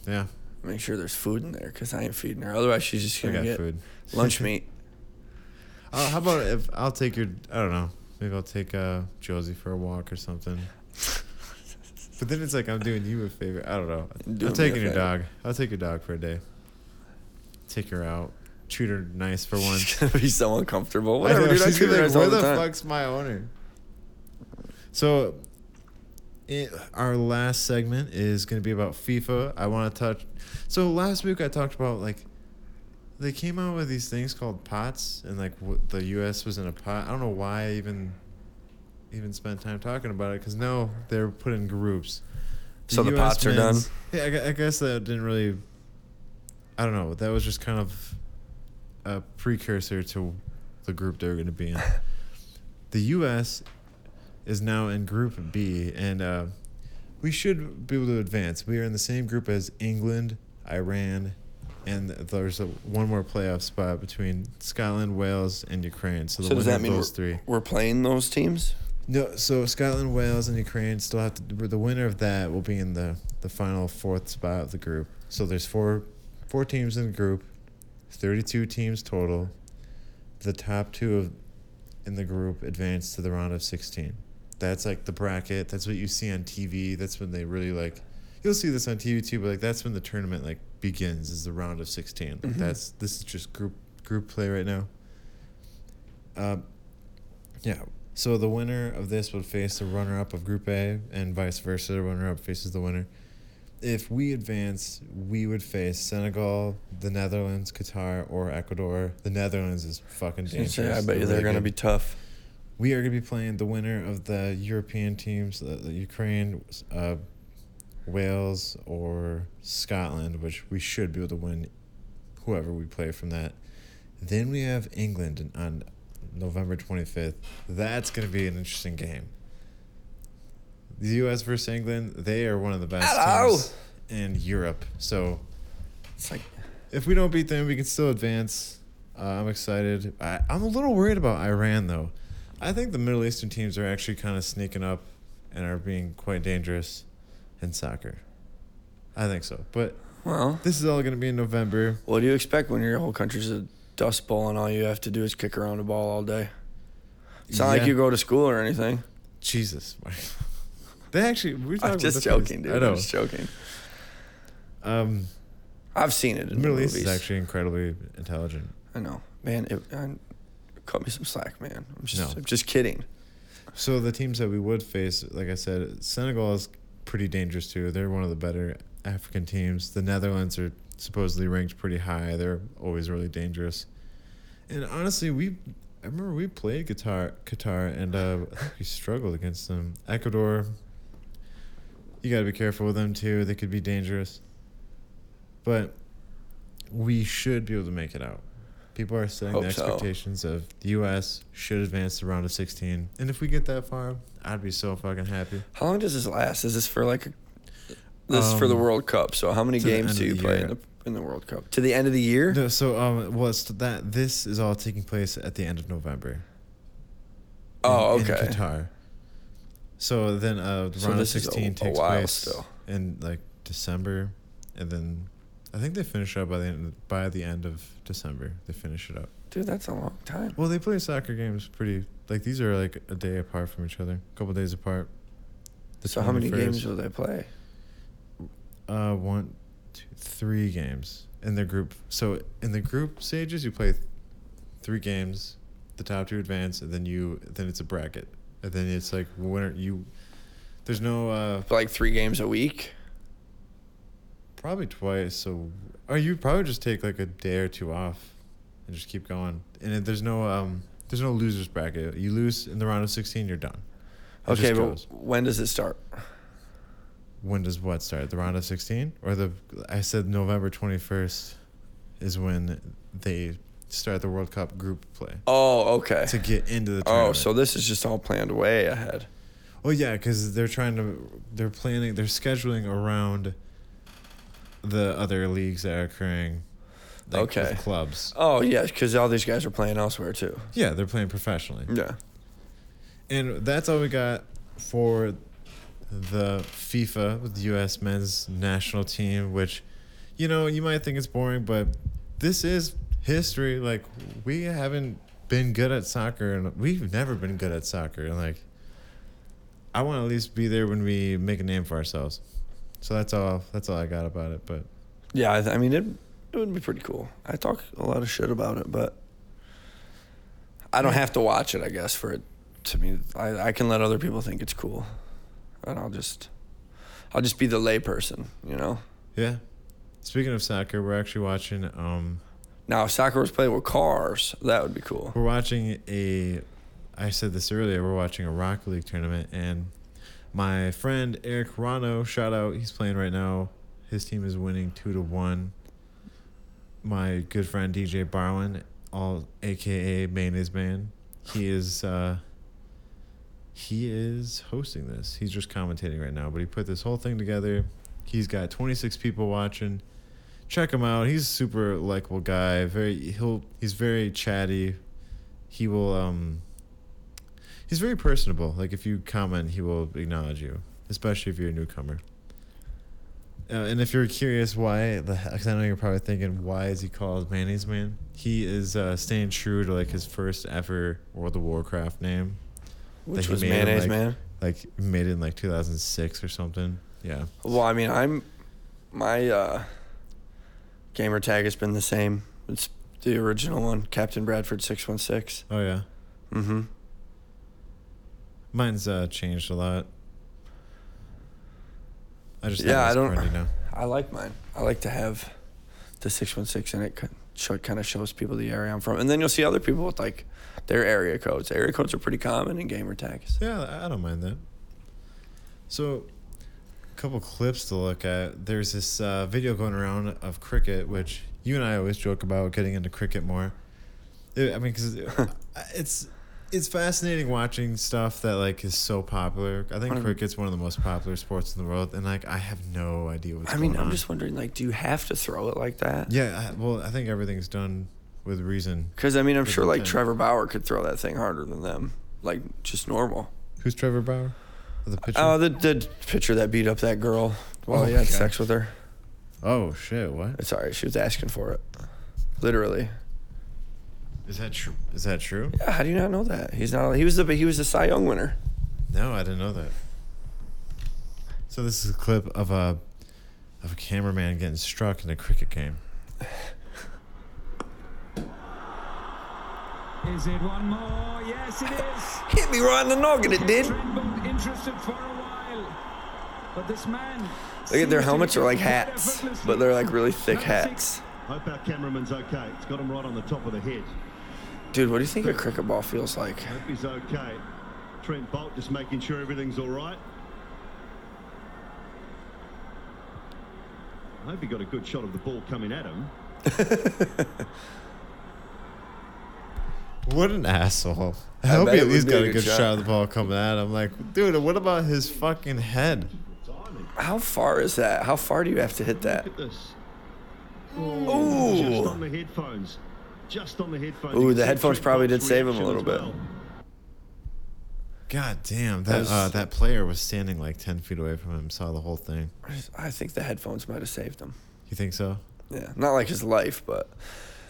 Yeah, Make sure there's food in there because I ain't feeding her. Otherwise, she's just gonna get food. lunch meat. Uh, how about if I'll take your? I don't know. Maybe I'll take uh, Josie for a walk or something. But then it's like I'm doing you a favor. I don't know. <laughs> Doing I'm taking your dog. I'll take your dog for a day. Take her out. Treat her nice for <laughs> once. She's gonna be so uncomfortable. I Whatever, know, dude. I she's treat gonna her be nice like, Where the the fuck's my owner? So, it, our last segment is going to be about FIFA. I want to touch. So last week I talked about like they came out with these things called pots, and like what the U.S. was in a pot. I don't know why I even even spent time talking about it because no, they're put in groups. So the US pots are done? Yeah, I, I guess that didn't really. I don't know. That was just kind of a precursor to the group they were going to be in. <laughs> the U.S. is now in Group B, and uh, we should be able to advance. We are in the same group as England, Iran, and there's a, one more playoff spot between Scotland, Wales, and Ukraine. So the So does that mean those we're, three. we're playing those teams? No, so Scotland, Wales, and Ukraine still have to. The winner of that will be in the the final fourth spot of the group. So there's four four teams in the group, thirty two teams total. The top two of in the group advance to the round of sixteen. That's like the bracket. That's what you see on TV. That's when they really like. You'll see this on TV too, but like that's when the tournament like begins. Is the round of sixteen. Like Mhm. That's this is just group group play right now. Um, yeah. So the winner of this would face the runner up of Group A, and vice versa. The runner up faces the winner. If we advance, we would face Senegal, the Netherlands, Qatar, or Ecuador. The Netherlands is fucking dangerous. say, I bet you really they're going to be tough. We are going to be playing the winner of the European teams, the, the Ukraine, uh, Wales, or Scotland, which we should be able to win whoever we play from that. Then we have England on November 25th. That's going to be an interesting game. The U.S. versus England, they are one of the best Hello. teams in Europe. So It's like, if we don't beat them, we can still advance. Uh, I'm excited. I, I'm a little worried about Iran, though. I think the Middle Eastern teams are actually kind of sneaking up and are being quite dangerous in soccer. I think so. But well, this is all going to be in November. what do you expect when your whole country's a dust bowl and all you have to do is kick around a ball all day? It's not Yeah. like you go to school or anything. Jesus. <laughs> they actually, we're talking I'm just joking, place. dude. I know. I'm just joking. Um, I've seen it the in Middle the East movies. is actually incredibly intelligent. I know, man. It, I, cut me some slack, man. I'm just, No. I'm just kidding. So the teams that we would face, like I said, Senegal is pretty dangerous too. They're one of the better African teams. The Netherlands are supposedly ranked pretty high. They're always really dangerous. And honestly, we I remember we played Qatar Qatar and uh, <laughs> we struggled against them. Ecuador. You got to be careful with them too. They could be dangerous. But we should be able to make it out. People are setting the Hope so. expectations of the U.S. should advance to round of 16, and if we get that far, I'd be so fucking happy. How long does this last? Is this for like a, this is for the Um, World Cup? So how many games do you play year. in the in the World Cup? To the end of the year? No, so um, well, it's that this is all taking place at the end of November. oh, in- okay. In Qatar. So then, uh, the So round of this is a- sixteen a takes while place still. in like December, and then I think they finish up by the end by the end of December. They finish it up. Dude, that's a long time. Well, they play soccer games pretty like these are like a day apart from each other, a couple days apart. The so how many 21st. games will they play? Uh, one, two, three games in their group. So in the group stages, you play th- three games. The top two advance, and then you then it's a bracket, and then it's like winner you. There's no uh Like three games a week? Probably twice. So or you probably just take like a day or two off, and just keep going. And it- there's no um there's no losers bracket. You lose in the round of sixteen, you're done. It Okay, but goes. when does it start? when does what start? The round of sixteen or the? I said November twenty first is when they start the World Cup group play Oh, okay. to get into the Oh, so this is just all planned way ahead. Oh yeah, because they're trying to, they're planning, they're scheduling around the other leagues that are occurring. Like Okay. Clubs. Oh, yeah, because all these guys are playing elsewhere too. Yeah, they're playing professionally. Yeah. And that's all we got for the FIFA with the U.S. men's national team, which, you know, you might think it's boring, but this is history. Like, we haven't been good at soccer, and we've never been good at soccer. And, like, I want to at least be there when we make a name for ourselves. So that's all. That's all I got about it. But Yeah, I, th- I mean, it, it would be pretty cool. I talk a lot of shit about it, but I don't have to watch it, I guess, for it to me. I, I can let other people think it's cool. And I'll just, I'll just be the layperson, you know? yeah. Speaking of soccer, we're actually watching. Um, Now, if soccer was played with cars, that would be cool. We're watching a. I said this earlier. We're watching a Rocket League tournament, and my friend Eric Rano, shout out, he's playing right now. His team is winning two to one. My good friend DJ Barwin, all AKA Mayonnaise Man, he is uh, he is hosting this. He's just commentating right now, but he put this whole thing together. He's got 26 people watching. Check him out. He's a super likable guy. Very he'll he's very chatty. He will um he's very personable. Like if you comment, he will acknowledge you, especially if you're a newcomer. Uh, and if you're curious why, because I know you're probably thinking, why is he called Mayonnaise Man? He is uh, staying true to like his first ever World of Warcraft name, Which was in, like- man. like made it in like 2006 or something. Yeah. Well, I mean, I'm my uh, gamer tag has been the same. It's the original one, Captain Bradford six one six. Oh yeah. Mm-hmm. Mine's uh, changed a lot. I just Yeah, I don't-. I like mine. I like to have the six one six in it. Kind show kind of shows people the area I'm from, and then you'll see other people with like their area codes. Area codes are pretty common in gamer tags. Yeah, I don't mind that. So, a couple clips to look at. There's this uh, video going around of cricket, which you and I always joke about getting into cricket more. I I mean, because <laughs> it's it's fascinating watching stuff that like is so popular. I think Um, cricket's one of the most popular sports in the world, and like I have no idea what's going on I mean, I'm on. just wondering, like, do you have to throw it like that? yeah. I, well, I think everything's done with reason. Because I mean, I'm sure like. Trevor Bauer could throw that thing harder than them, like just normal. Who's Trevor Bauer? The pitcher. Oh, the the pitcher that beat up that girl while Oh he had sex with her. oh shit! What Sorry. She was asking for it, literally. Is that true? Is that true? Yeah, how do you not know that? He's not. He was the he was the Cy Young winner. No, I didn't know that. So this is a clip of a of a cameraman getting struck in a cricket game. <laughs> Is it one more? Yes, it is. Hit me right in the noggin. It did. Trembled, interested for a while. But this man. Look at their helmets be are like hats, but they're like really thick hats. Hope our cameraman's okay. It's got him right on the top of the head. Dude, what do you think a cricket ball feels like? Hope he's okay. Trent Boult just making sure everything's all right. I hope he got a good shot of the ball coming at him. <laughs> What an asshole! I, I hope he at least got a a good good shot. shot of the ball coming at him. I'm like, dude, what about his fucking head? How far is that? How far do you have to hit that? Look at this. Ooh. Just on the headphones. Just on the headphones. Ooh, the headphones probably did save him a little bit. God damn, that was- uh, that player was standing like ten feet away from him, saw the whole thing. I think the headphones might have saved him. You think so? Yeah, not like his life, but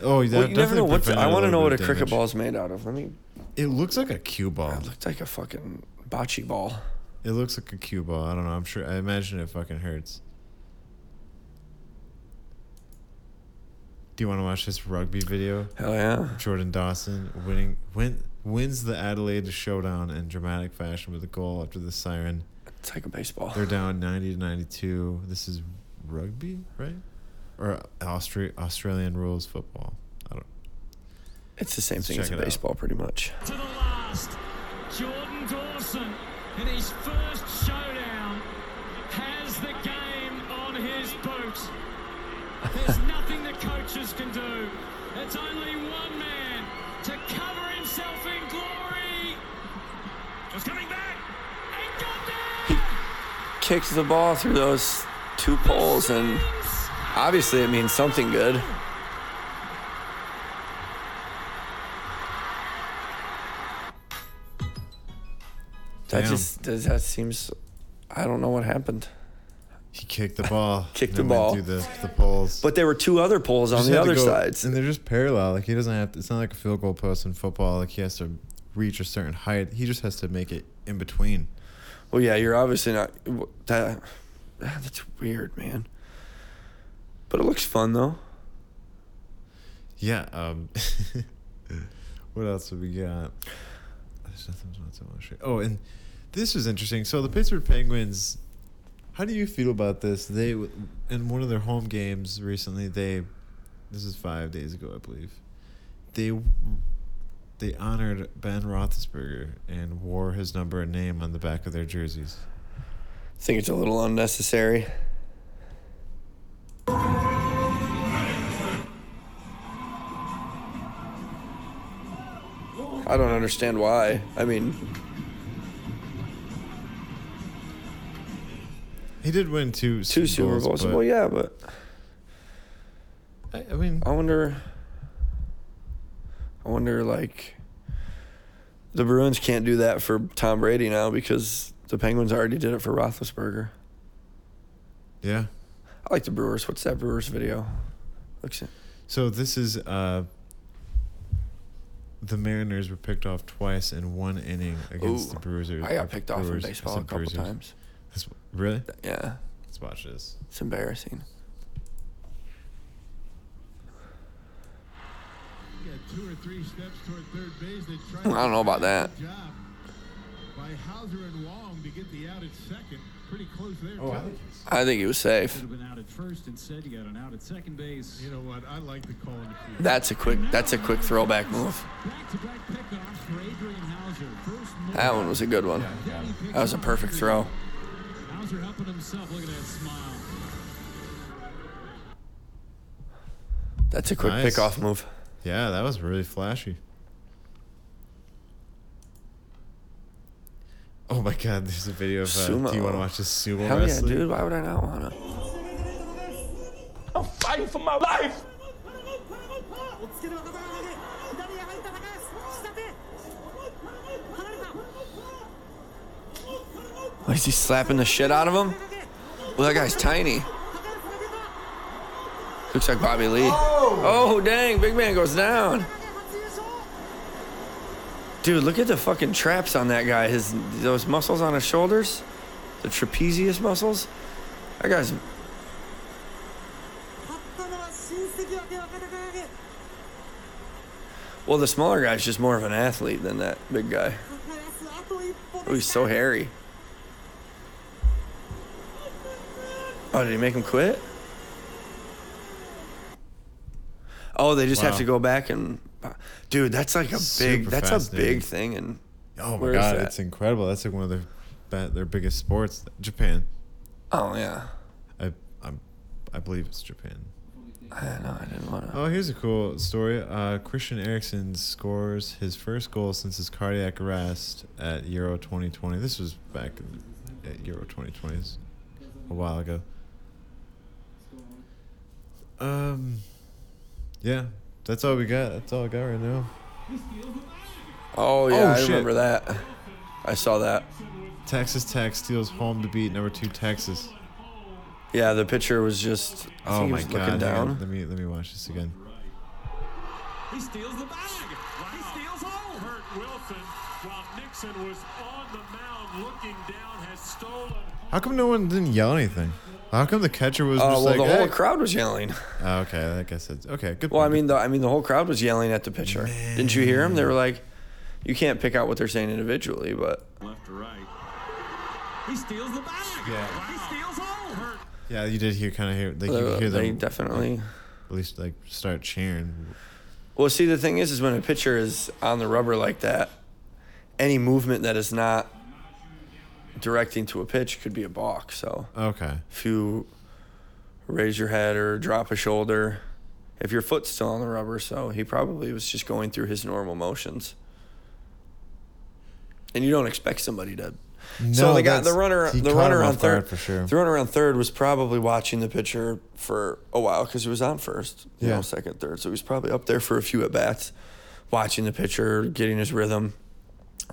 Oh, that well, you never know definitely what. prevented I want to little know what a bit of cricket damage. ball is made out of. Let me. It looks like a cue ball. It looked like a fucking bocce ball. It looks like a cue ball. I don't know. I'm sure. I imagine it fucking hurts. Do you want to watch this rugby video? Hell yeah. Jordan Dawson winning win, wins the Adelaide Showdown in dramatic fashion with a goal after the siren. It's like a baseball. They're down 90 to 92. This is rugby, right? Or Austria, Australian rules football. I don't. It's the same Let's thing as check a it out. baseball, pretty much. To the last. Jordan Dawson, in his first showdown, has the game on his boot. There's nothing the coaches can do. It's only one man to cover himself in glory. Just coming back. And got there. Kicks the ball through those two poles, and obviously it means something good. That Damn. just does that seems. I don't know what happened, He kicked the ball. <laughs> Kicked the ball. Through the, the poles. but there were two other poles on the other go- sides. and they're just parallel. Like he doesn't have. To, it's not like a field goal post in football. Like he has to reach a certain height. He just has to make it in between. Well, yeah, you're obviously not. That ah, that's weird, man. But it looks fun though. Yeah. Um. <laughs> what else have we got? There's nothing else I want to show. Oh, and this was interesting. So the Pittsburgh Penguins. How do you feel about this? They in one of their home games recently. They, this is five days ago, I believe. They, they honored Ben Roethlisberger and wore his number and name on the back of their jerseys. I think it's a little unnecessary. I don't understand why. I mean, He did win two two Super Bowls. Well, yeah, but I, I mean, I wonder. I wonder, like, the Bruins can't do that for Tom Brady now because the Penguins already did it for Roethlisberger. yeah. I like the Brewers. What's that Brewers video? Looks. So this is uh the Mariners were picked off twice in one inning against Ooh, the Brewers. I got picked off in baseball a couple Bruisers. times. That's, really? Yeah, Let's watch this. it's embarrassing. two or three steps toward third base. They tried I don't know about that. Job by Houser and Wong to get the out at second. Pretty close there. Oh, too. I think he was safe. Should have been out at first. Instead, you got an out at second base. You know what? I like the call in the field. That's a quick. That's a quick throwback move. Back-to-back pickoffs for Adrian Houser. First move. That one was a good one. That was a perfect throw. Houser helping himself. Look at that smile. That's a quick Nice. pickoff move. Yeah, that was really flashy. Oh my god, there's a video of uh, do you want to watch this sumo Hell yeah, dude. Why would I not want to? I'm fighting for my life. What is he slapping the shit out of him? Well, that guy's tiny. Looks like Bobby Lee. Oh, oh dang, big man goes down. Dude, look at the fucking traps on that guy. His those muscles on his shoulders, the trapezius muscles. That guy's. Well, the smaller guy's just more of an athlete than that big guy. Oh, he's so hairy. Oh, did he make him quit? Oh, they just have to go back and, dude, that's like a big, that's a big thing, and Oh my god, it's incredible. That's like one of their their biggest sports. Japan. oh yeah, I I'm, I believe it's Japan. I don't know I didn't want to. Oh, here's a cool story. Uh, Christian Eriksen scores his first goal since his cardiac arrest at Euro 2020. This was back in, at Euro 2020, This is a while ago. Um, yeah, that's all we got. That's all I got right now. Oh yeah, Oh, I shit. remember that. I saw that. Texas Tech steals home to beat number two Texas. Yeah, the pitcher was just. Oh my god! looking hang on. down. Let me let me watch this again. He steals the bag. He steals home. Kurt Wilson, while Nixon was on the mound looking down, has stolen. How come no one didn't yell anything? How come the catcher was Oh just well, like, the whole crowd was yelling. Oh, okay, I guess it's okay. Good. Well, I mean, the I mean, the whole crowd was yelling at the pitcher. Didn't you hear them? They were like, "You can't pick out what they're saying individually, but Left to right. He steals the bag. Yeah. He steals home. yeah, you did hear kind of hear like you uh, hear they them definitely." at least like start cheering. Well, see, the thing is, is when a pitcher is on the rubber like that, any movement that is not directing to a pitch could be a balk. So Okay. if you raise your head or drop a shoulder, if your foot's still on the rubber, so he probably was just going through his normal motions. And you don't expect somebody to. so No, the guy, the runner, the runner on third for sure. The runner on third was probably watching the pitcher for a while because he was on first, you Yeah. know, second, third. So he was probably up there for a few at bats, watching the pitcher, getting his rhythm,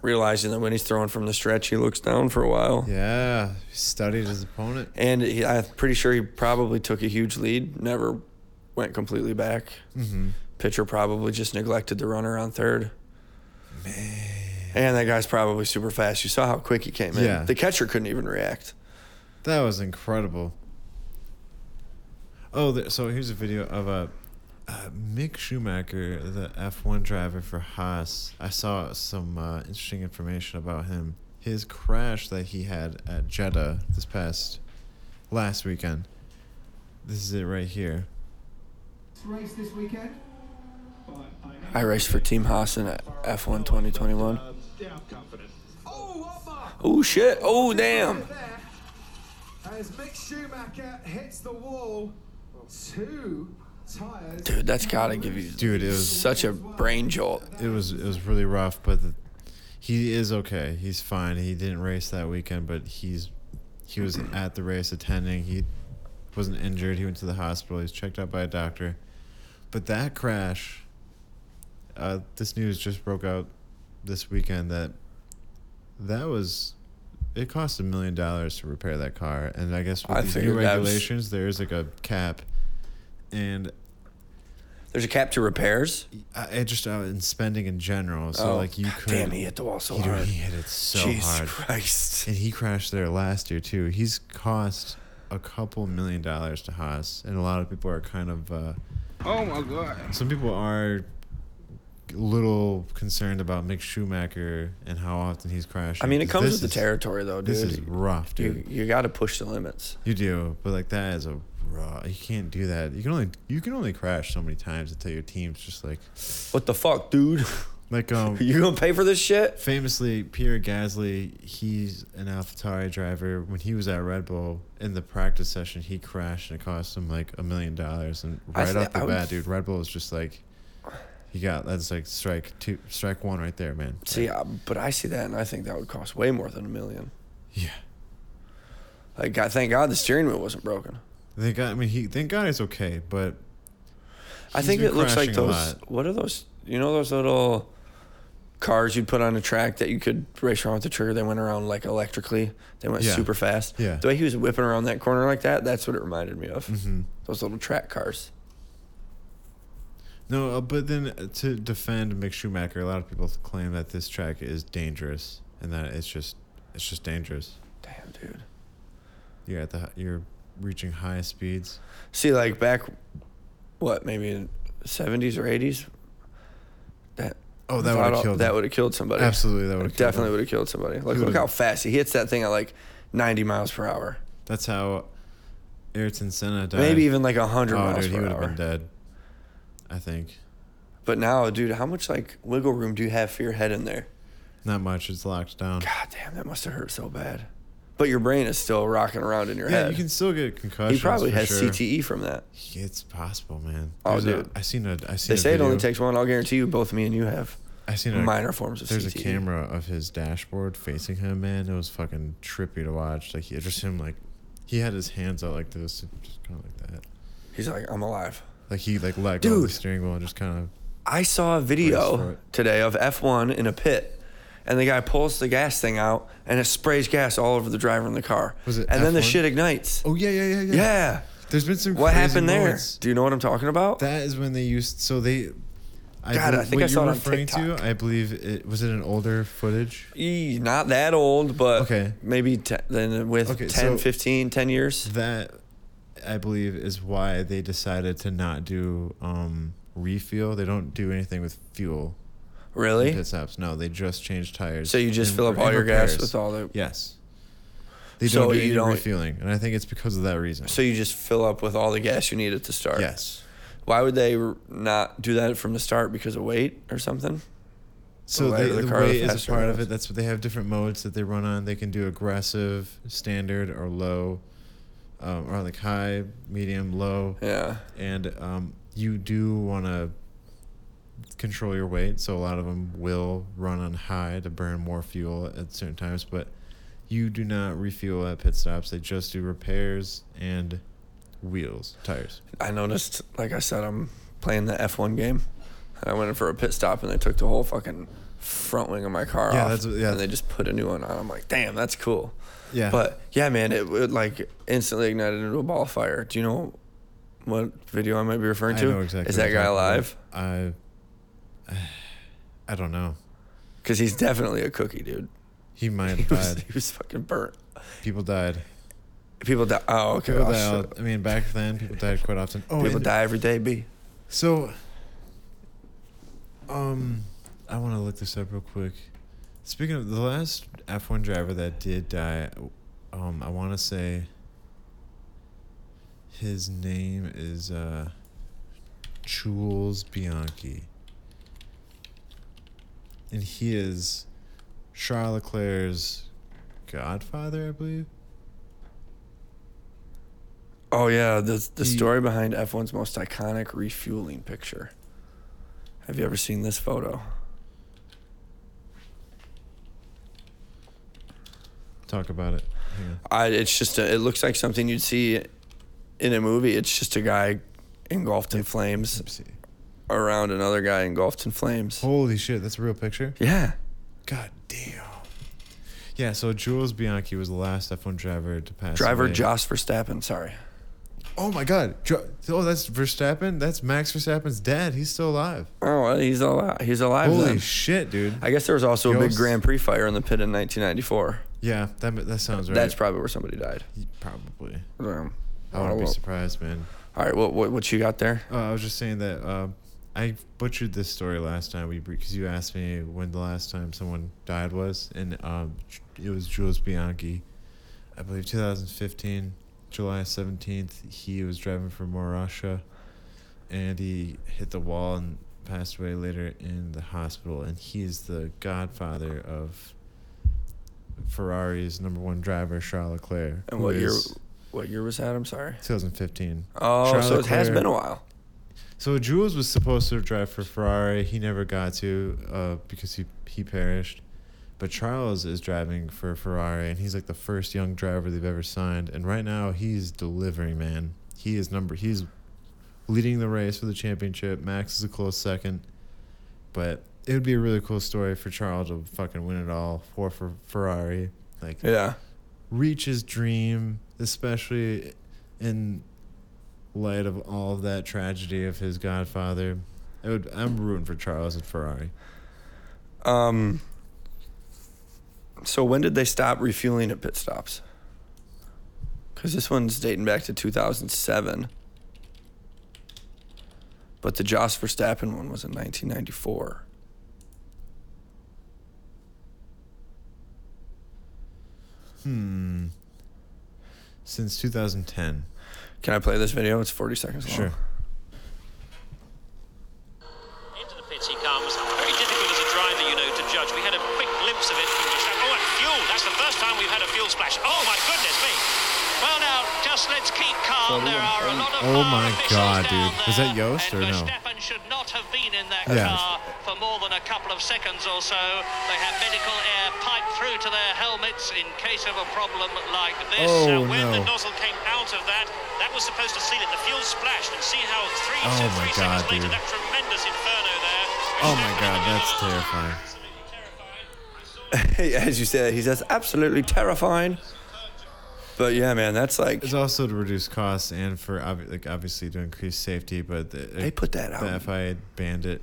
realizing that when he's throwing from the stretch, he looks down for a while. Yeah, he studied his opponent. And he, I'm pretty sure he probably took a huge lead, never went completely back. Mm-hmm. Pitcher probably just neglected the runner on third. Man. And that guy's probably super fast. You saw how quick he came in. Yeah. The catcher couldn't even react. That was incredible. Oh, there, so here's a video of a uh, Mick Schumacher, the F1 driver for Haas. I saw some uh, interesting information about him. His crash that he had at Jeddah this past last weekend. This is it right here. race this weekend. I raced for Team Haas in F1 2021. Uh, yeah, I'm confident. Oh, shit. Oh, damn. As Mick Schumacher hits the wall, two tires. Dude, that's got to give you Dude, it was such a brain jolt. it was it was really rough, but the, he is okay. He's fine. He didn't race that weekend, but he's He was at the race attending. He wasn't injured. He went to the hospital. He was checked out by a doctor. But that crash, uh, this news just broke out this weekend that that was it cost a million dollars to repair that car, and I guess with I these new that was- regulations, there's like a cap, and There's a cap to repairs. I, it just uh, in spending in general. So Oh, like you God could, damn, he hit the wall so he, hard. He hit it so Jesus hard, Christ. and he crashed there last year too. He's cost a couple million dollars to Haas, and a lot of people are kind of. Uh, Oh my god. some people are a little concerned about Mick Schumacher and how often he's crashing. I mean, it comes with the is- territory, though, dude. This is rough, you dude. you got to push the limits. You do, but like that is a raw. You can't do that. You can only you can only crash so many times until your team's just like What the fuck, dude? <laughs> like um <laughs> you gonna pay for this shit? famously Pierre Gasly. He's an AlphaTauri driver. When he was at Red Bull in the practice session, he crashed and it cost him like a million dollars. And right off the I would- bat, dude, Red Bull is just like. He got that's like strike two, strike one right there, man. See, uh, but I see that, and I think that would cost way more than a million. Yeah. Like, God, thank God the steering wheel wasn't broken. They got. I mean, he. Thank God it's okay, but. I think it looks like those. What are those? You know those little cars you'd put on a track that you could race around with the trigger. They went around like electrically. They went Yeah. super fast. Yeah. The way he was whipping around that corner like that, that's what it reminded me of. Mhm. Those little track cars. No, uh, but then uh, to defend Mick Schumacher, a lot of people claim that this track is dangerous and that it's just it's just dangerous. Damn, dude. You're at the you're reaching high speeds. See, like back, what maybe in seventies or eighties. That Oh, that would've killed That would have killed somebody. Absolutely, that would have Definitely would have killed somebody. Like, look how fast he hits that thing at like ninety miles per hour. That's how Ayrton Senna died. Maybe even like hundred oh, miles dude, he would have been dead. I think But now, dude, how much like wiggle room do you have for your head in there? not much. It's locked down. God damn, that must have hurt so bad. But your brain is still rocking around in your head. yeah, head. you can still get concussions. he probably has sure. CTE from that. It's possible, man. Oh, There's dude. I seen a. I seen. They a say it only takes one. I'll guarantee you, both me and you have I seen a minor forms of There's CTE. a camera of his dashboard facing him, man. It was fucking trippy to watch. Like he just him like he had his hands out like this, just kind of like that. He's like, I'm alive. Like he like let go of the Dude. steering wheel and just kind of. I saw a Brace for video it. today of F1 in a pit, and the guy pulls the gas thing out, and it sprays gas all over the driver in the car. Was it And then the F1? shit ignites. Oh yeah, yeah, yeah, yeah. Yeah. There's been some. What crazy happened there? moments. Do you know what I'm talking about? That is when they used. So they. I God, I think what I saw you're it on referring TikTok. to. I believe it was it an older footage. Eee, not that old, but Okay. maybe te- then with Okay, 10, so- 15, 10 years. That, I believe, is why they decided to not do um, refuel. They don't do anything with fuel. Really? Pit stops. No, they just change tires. So you just and- fill up all your gas with all the. Yes. They So don't do you any don't- refueling, and I think it's because of that reason. So you just fill up with all the gas you need needed to start. yes. Why would they not do that from the start because of weight or something? So the the car, the weight is a part of it. That's what they have different modes that they run on. They can do aggressive, standard, or low, um, or like high, medium, low. Yeah. and um, you do want to control your weight. So a lot of them will run on high to burn more fuel at certain times, but you do not refuel at pit stops. They just do repairs and wheels, tires. I noticed, like I said, I'm playing the F1 game. I went in for a pit stop and they took the whole fucking front wing of my car Yeah, off. that's what- yeah. And they just put a new one on. I'm like, damn, that's cool. Yeah, But yeah, man, it would like instantly ignited into a ball of fire. Do you know what video I might be referring to? exactly. Is that guy alive? I, <sighs> I don't know. Because he's definitely a cookie, dude. He might <laughs> He have was, died. he was fucking burnt. People died. People die. Oh, okay. People Oh, die. I mean, back then, people died quite often. Oh, People die every day, B. So, um, I want to look this up real quick. Speaking of the last F1 driver that did die, um, I want to say his name is uh, Jules Bianchi, and he is Charles Leclerc's godfather, I believe. Oh yeah, the the He- story behind F1's most iconic refueling picture. Have you ever seen this photo? Talk about it. on. I it's just a, it looks like something you'd see in a movie. It's just a guy engulfed in flames around another guy engulfed in flames. Holy shit, that's a real picture. Yeah. God damn. Yeah, so Jules Bianchi was the last F1 driver to pass. Driver away. Jos Verstappen, sorry. Oh my God. Oh, that's Verstappen. That's Max Verstappen's dad. He's still alive. Oh, well, he's alive. He's alive Holy then. shit, dude. I guess there was also a big Grand Prix fire in the pit in 1994. yeah, that that sounds right. That's probably where somebody died. probably. Um, I wouldn't be surprised, man. All right, what, what what you got there? Oh, I was just saying that uh, I butchered this story last time we because you asked me when the last time someone died was, and um, it was Jules Bianchi, I believe 2015, July 17th. He was driving for Marussia, and he hit the wall and passed away later in the hospital. And he is the godfather of Ferrari's number one driver, Charles Leclerc. And what year? What year was that? I'm sorry. 2015. Oh, Charles so it has been a while. So Jules was supposed to drive for Ferrari. He never got to uh, because he he perished. But Charles is driving for Ferrari, and he's like the first young driver they've ever signed. And right now, he's delivering, man. He is number. He's leading the race for the championship. Max is a close second. But it would be a really cool story for Charles to fucking win it all for for Ferrari. Like Yeah. reach his dream, especially in light of all of that tragedy of his godfather. I would, I'm rooting for Charles at Ferrari. Um. So when did they stop refueling at pit stops? Because this one's dating back to 2007. But the Jos Verstappen one was in 1994. Hmm. Since 2010. Can I play this video? It's 40 seconds long. Sure. Into the pits he comes. Very difficult as a driver, you know, to judge. We had a quick glimpse of it from just Oh, and fuel. Time we've had a fuel splash. Oh, my goodness me. Well, now, just let's keep calm. There are a lot of Oh my God, dude. Was that Yost or no? Verstappen should not have been in that Yeah. car for more than a couple of seconds or so. They have medical air piped through to their helmets in case of a problem like this. Oh, Uh, when the nozzle came out of that, that was supposed to seal it. The fuel splashed, and see how three, Oh so three God, seconds later, that tremendous inferno there. Oh my God, that's terrifying. <laughs> As you said, he says absolutely terrifying. But yeah, man, that's like It's also to reduce costs and for obvi- like obviously to increase safety, but the, they put that out. the FIA banned it.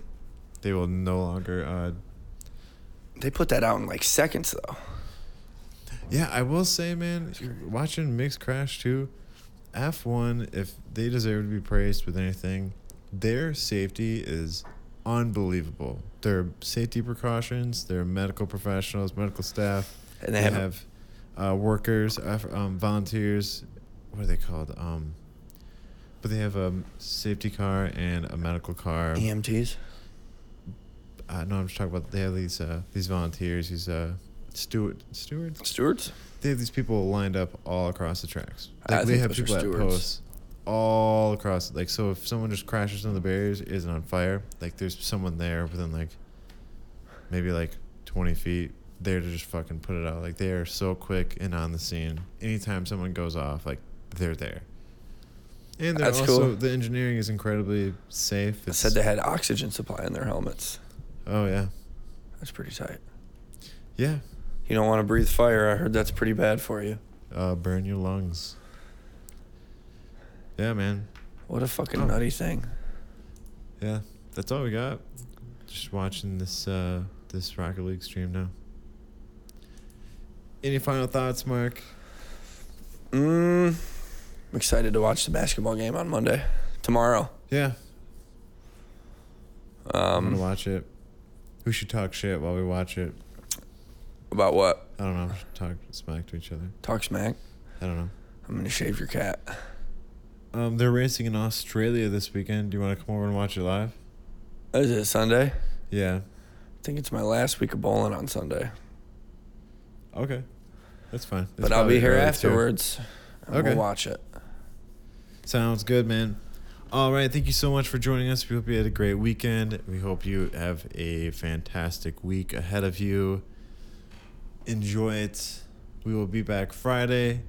They will no longer. Uh, They put that out in like seconds though. Yeah, I will say, man, watching Mick's crash too, F one, if they deserve to be praised with anything, their safety is unbelievable. Their safety precautions, their medical professionals, medical staff, And they have- uh, workers, uh, um, volunteers. What are they called? Um, but they have a safety car and a medical car. EMTs. Uh, no, I'm just talking about they have these uh, these volunteers, these uh, steward stewards. Stewards. They have these people lined up all across the tracks. Like they have are people at posts all across. Like so, if someone just crashes into the barriers, isn't on fire. Like there's someone there within like maybe like 20 feet there to just fucking put it out. Like they are so quick and on the scene. Anytime someone goes off, like they're there. And they're That's also cool. the engineering is incredibly safe. It said they had oxygen supply in their helmets. oh yeah, That's pretty tight. yeah. You don't want to breathe fire. I heard that's pretty bad for you. Uh, burn your lungs. Yeah, man. What a fucking Oh. nutty thing. Yeah, that's all we got. Just watching this uh this Rocket League stream now. Any final thoughts, Mark? Mm, I'm excited to watch the basketball game on Monday. Tomorrow. Yeah, I'm gonna Um, watch it. We should talk shit while we watch it. about what? I don't know. talk smack to each other. Talk smack. I don't know. I'm gonna shave your cat. Um, they're racing in Australia this weekend. Do you want to come over and watch it live? Is it Sunday? Yeah. I think it's my last week of bowling on Sunday. Okay. That's fine. That's but I'll be here afterwards. Okay. We'll watch it. Sounds good, man. All right. Thank you so much for joining us. We hope you had a great weekend. We hope you have a fantastic week ahead of you. Enjoy it. We will be back Friday.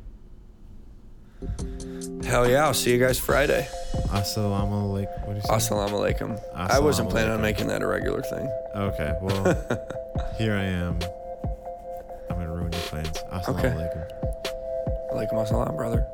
Hell yeah! I'll see you guys Friday. Assalamu alaikum. What do you say? Assalamu alaikum. I wasn't planning on making that a regular thing. Okay, well, <laughs> here I am. I'm gonna ruin your plans. Assalamu Okay. alaikum. Alaikum assalam, brother.